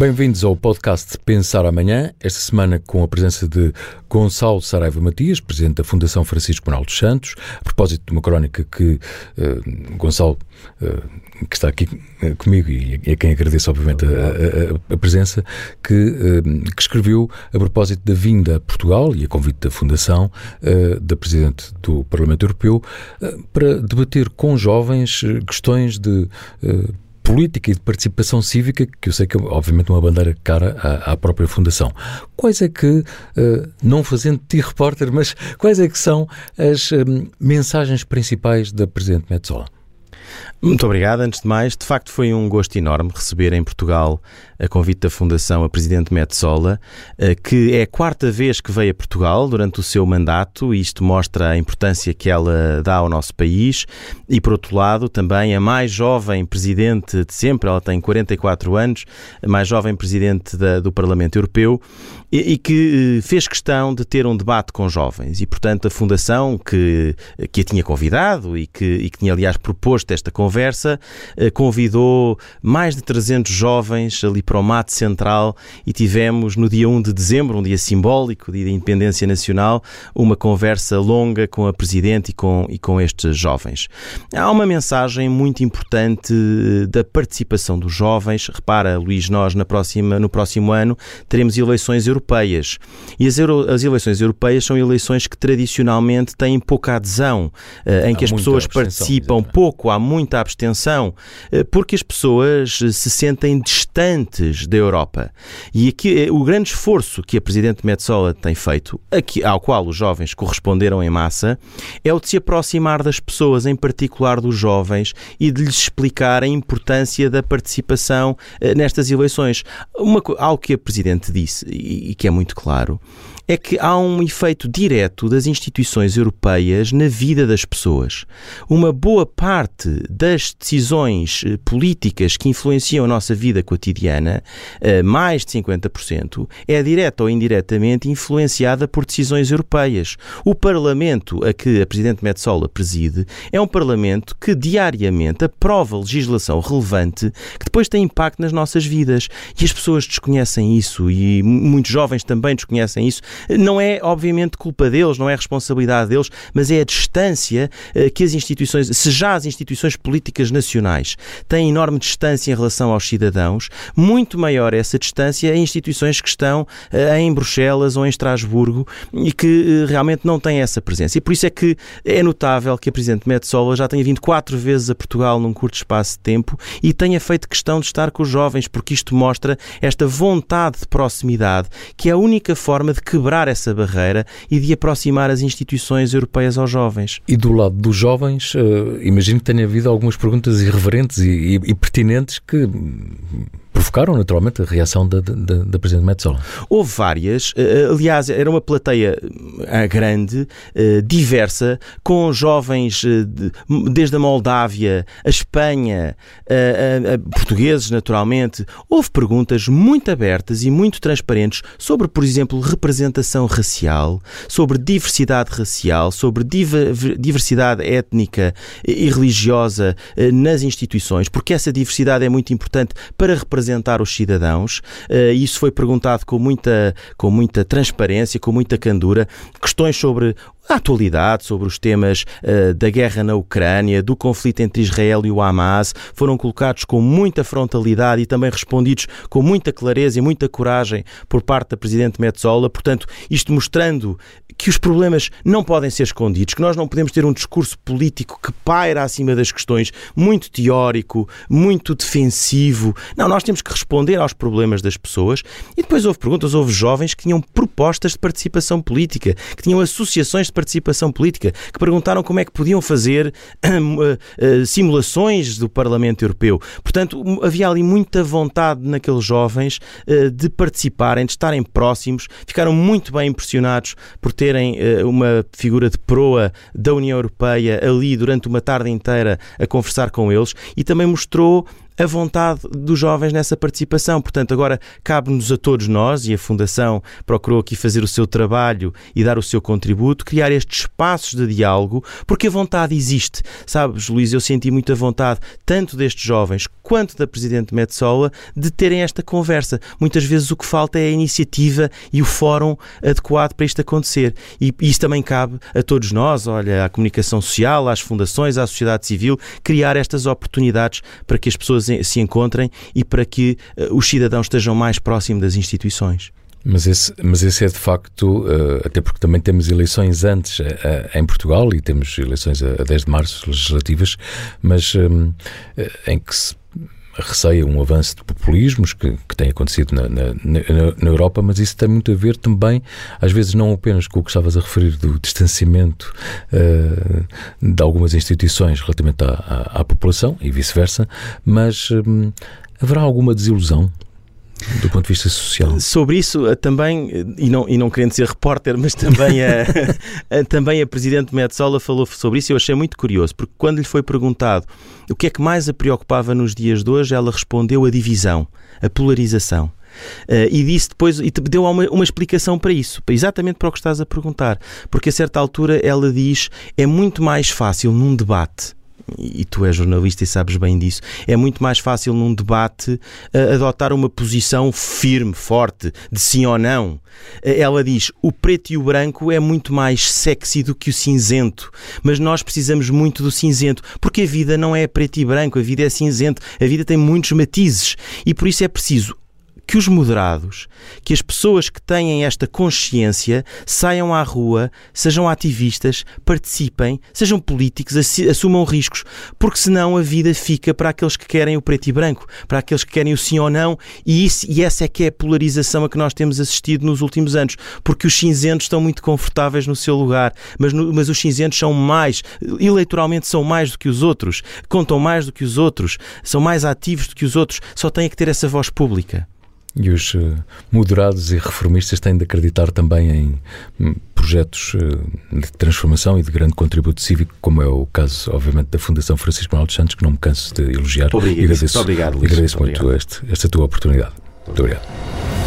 Bem-vindos ao podcast Pensar Amanhã, esta semana com a presença de Gonçalo Saraiva Matias, presidente da Fundação Francisco Manuel dos Santos, a propósito de uma crónica que uh, Gonçalo, uh, que está aqui uh, comigo e a quem agradeço obviamente a, a, a presença, que, que, escreveu a propósito da vinda a Portugal e a convite da Fundação da Presidente do Parlamento Europeu para debater com jovens questões de política e de participação cívica, que eu sei que é obviamente uma bandeira cara à, à própria Fundação. Quais é que, uh, não fazendo ti repórter, mas quais é que são as um, mensagens principais da Presidente Metzola? Muito obrigado. Antes de mais, de facto foi um gosto enorme receber em Portugal a convite da Fundação a Presidente Metzola, eh, que é a quarta vez que veio a Portugal durante o seu mandato. E isto mostra a importância que ela dá ao nosso país. E, por outro lado, também a mais jovem Presidente de sempre, ela tem 44 anos, a mais jovem Presidente da, do Parlamento Europeu e, e, que eh, fez questão de ter um debate com jovens e, portanto, a Fundação que, que a tinha convidado e que, e que tinha, aliás, proposto esta conversa, eh, convidou mais de 300 jovens ali para o Mate Central e tivemos no dia 1 de dezembro, um dia simbólico, dia da Independência Nacional, uma conversa longa com a Presidente e com, e com estes jovens. Há uma mensagem muito importante eh, da participação dos jovens. Repara, Luís, nós na próxima, no próximo ano teremos eleições europeias e as, euro, as eleições europeias são eleições que tradicionalmente têm pouca adesão, eh, em há que as pessoas participam pouco, há muita abstenção, eh, porque as pessoas se sentem distantes da Europa. E aqui eh, o grande esforço que a Presidente Metsola tem feito, aqui, ao qual os jovens corresponderam em massa, é o de se aproximar das pessoas, em particular dos jovens, e de lhes explicar a importância da participação eh, nestas eleições. Uma, algo que a Presidente disse, e, e que é muito claro, é que há um efeito direto das instituições europeias na vida das pessoas. Uma boa parte das decisões eh, políticas que influenciam a nossa vida cotidiana, eh, mais de 50%, é direta ou indiretamente influenciada por decisões europeias. O Parlamento a que a Presidente Metsola preside é um Parlamento que diariamente aprova legislação relevante que depois tem impacto nas nossas vidas. E as pessoas desconhecem isso e muitos jovens também desconhecem isso não é, obviamente, culpa deles, não é responsabilidade deles, mas é a distância eh, que as instituições, se já as instituições políticas nacionais têm enorme distância em relação aos cidadãos, muito maior essa distância em instituições que estão eh, em Bruxelas ou em Estrasburgo e que eh, realmente não têm essa presença. E por isso é que é notável que a Presidente Metsola já tenha vindo quatro vezes a Portugal num curto espaço de tempo e tenha feito questão de estar com os jovens, porque isto mostra esta vontade de proximidade, que é a única forma de quebrar quebrar essa barreira e de aproximar as instituições europeias aos jovens. E do lado dos jovens, uh, imagino que tenha havido algumas perguntas irreverentes e, e, e pertinentes que provocaram naturalmente a reação da, da, da Presidente Metzola. Houve várias, eh, aliás, era uma plateia eh, grande, eh, diversa, com jovens desde a Moldávia, a Espanha, a, a, a portugueses naturalmente. Houve perguntas muito abertas e muito transparentes sobre, por exemplo, representação racial, sobre diversidade racial, sobre diversidade étnica e religiosa nas instituições, porque essa diversidade é muito importante para representar representar os cidadãos. Uh, isso foi perguntado com muita, com muita transparência, com muita candura. Questões sobre a atualidade, sobre os temas uh, da guerra na Ucrânia, do conflito entre Israel e o Hamas, foram colocados com muita frontalidade e também respondidos com muita clareza e muita coragem por parte da Presidente Metzola. Portanto, isto mostrando que os problemas não podem ser escondidos, que nós não podemos ter um discurso político que paira acima das questões, muito teórico, muito defensivo. Não, nós temos que responder aos problemas das pessoas. E depois houve perguntas, houve jovens que tinham propostas de participação política, que tinham associações de participação política, que perguntaram como é que podiam fazer uh, uh, simulações do Parlamento Europeu. Portanto, havia ali muita vontade naqueles jovens uh, de participarem, de estarem próximos, ficaram muito bem impressionados por terem uma figura de proa da União Europeia ali durante uma tarde inteira a conversar com eles e também mostrou a vontade dos jovens nessa participação. Portanto, agora cabe-nos a todos nós, e a Fundação procurou aqui fazer o seu trabalho e dar o seu contributo, criar estes espaços de diálogo, porque a vontade existe. Sabes, Luís, eu senti muita vontade, tanto destes jovens quanto da Presidente Metsola, de terem esta conversa. Muitas vezes o que falta é a iniciativa e o fórum adequado para isto acontecer. E isso também cabe a todos nós, olha, à comunicação social, às fundações, à sociedade civil, criar estas oportunidades para que as pessoas se encontrem e para que uh, os cidadãos estejam mais próximos das instituições. Mas esse, mas esse é de facto, uh, até porque também temos eleições antes uh, em Portugal e temos eleições a, a 10 de março legislativas, mas em que se receia um avanço de populismos que, que tem acontecido na, na, na, Europa, mas isso tem muito a ver também, às vezes, não apenas com o que estavas a referir do distanciamento uh, de algumas instituições relativamente à, à, à população e vice-versa, mas um, haverá alguma desilusão do ponto de vista social. Sobre isso eh, também, eh, e não, e não querendo ser repórter, mas também a, a, também a Presidente Metsola falou sobre isso e eu achei muito curioso, porque quando lhe foi perguntado o que é que mais a preocupava nos dias de hoje, ela respondeu a divisão, a polarização. Uh, e disse depois, e te deu uma, uma explicação para isso, exatamente para o que estás a perguntar, porque a certa altura ela diz é muito mais fácil num debate e tu és jornalista e sabes bem disso, é muito mais fácil num debate uh, adotar uma posição firme, forte, de sim ou não. Uh, ela diz: o preto e o branco é muito mais sexy do que o cinzento, mas nós precisamos muito do cinzento, porque a vida não é preto e branco, a vida é cinzento, a vida tem muitos matizes e por isso é preciso que os moderados, que as pessoas que têm esta consciência saiam à rua, sejam ativistas, participem, sejam políticos, assumam riscos, porque senão a vida fica para aqueles que querem o preto e branco, para aqueles que querem o sim ou não, e, isso, e essa é que é a polarização a que nós temos assistido nos últimos anos, porque os cinzentos estão muito confortáveis no seu lugar, mas, no, mas os cinzentos são mais, eleitoralmente são mais do que os outros, contam mais do que os outros, são mais ativos do que os outros, só têm que ter essa voz pública. E os uh, moderados e reformistas têm de acreditar também em um, projetos uh, de transformação e de grande contributo cívico, como é o caso, obviamente, da Fundação Francisco Manuel dos Santos, que não me canso de elogiar. Obrigado, e agradeço, obrigado, Luís. E agradeço muito, muito este, esta tua oportunidade. Muito obrigado.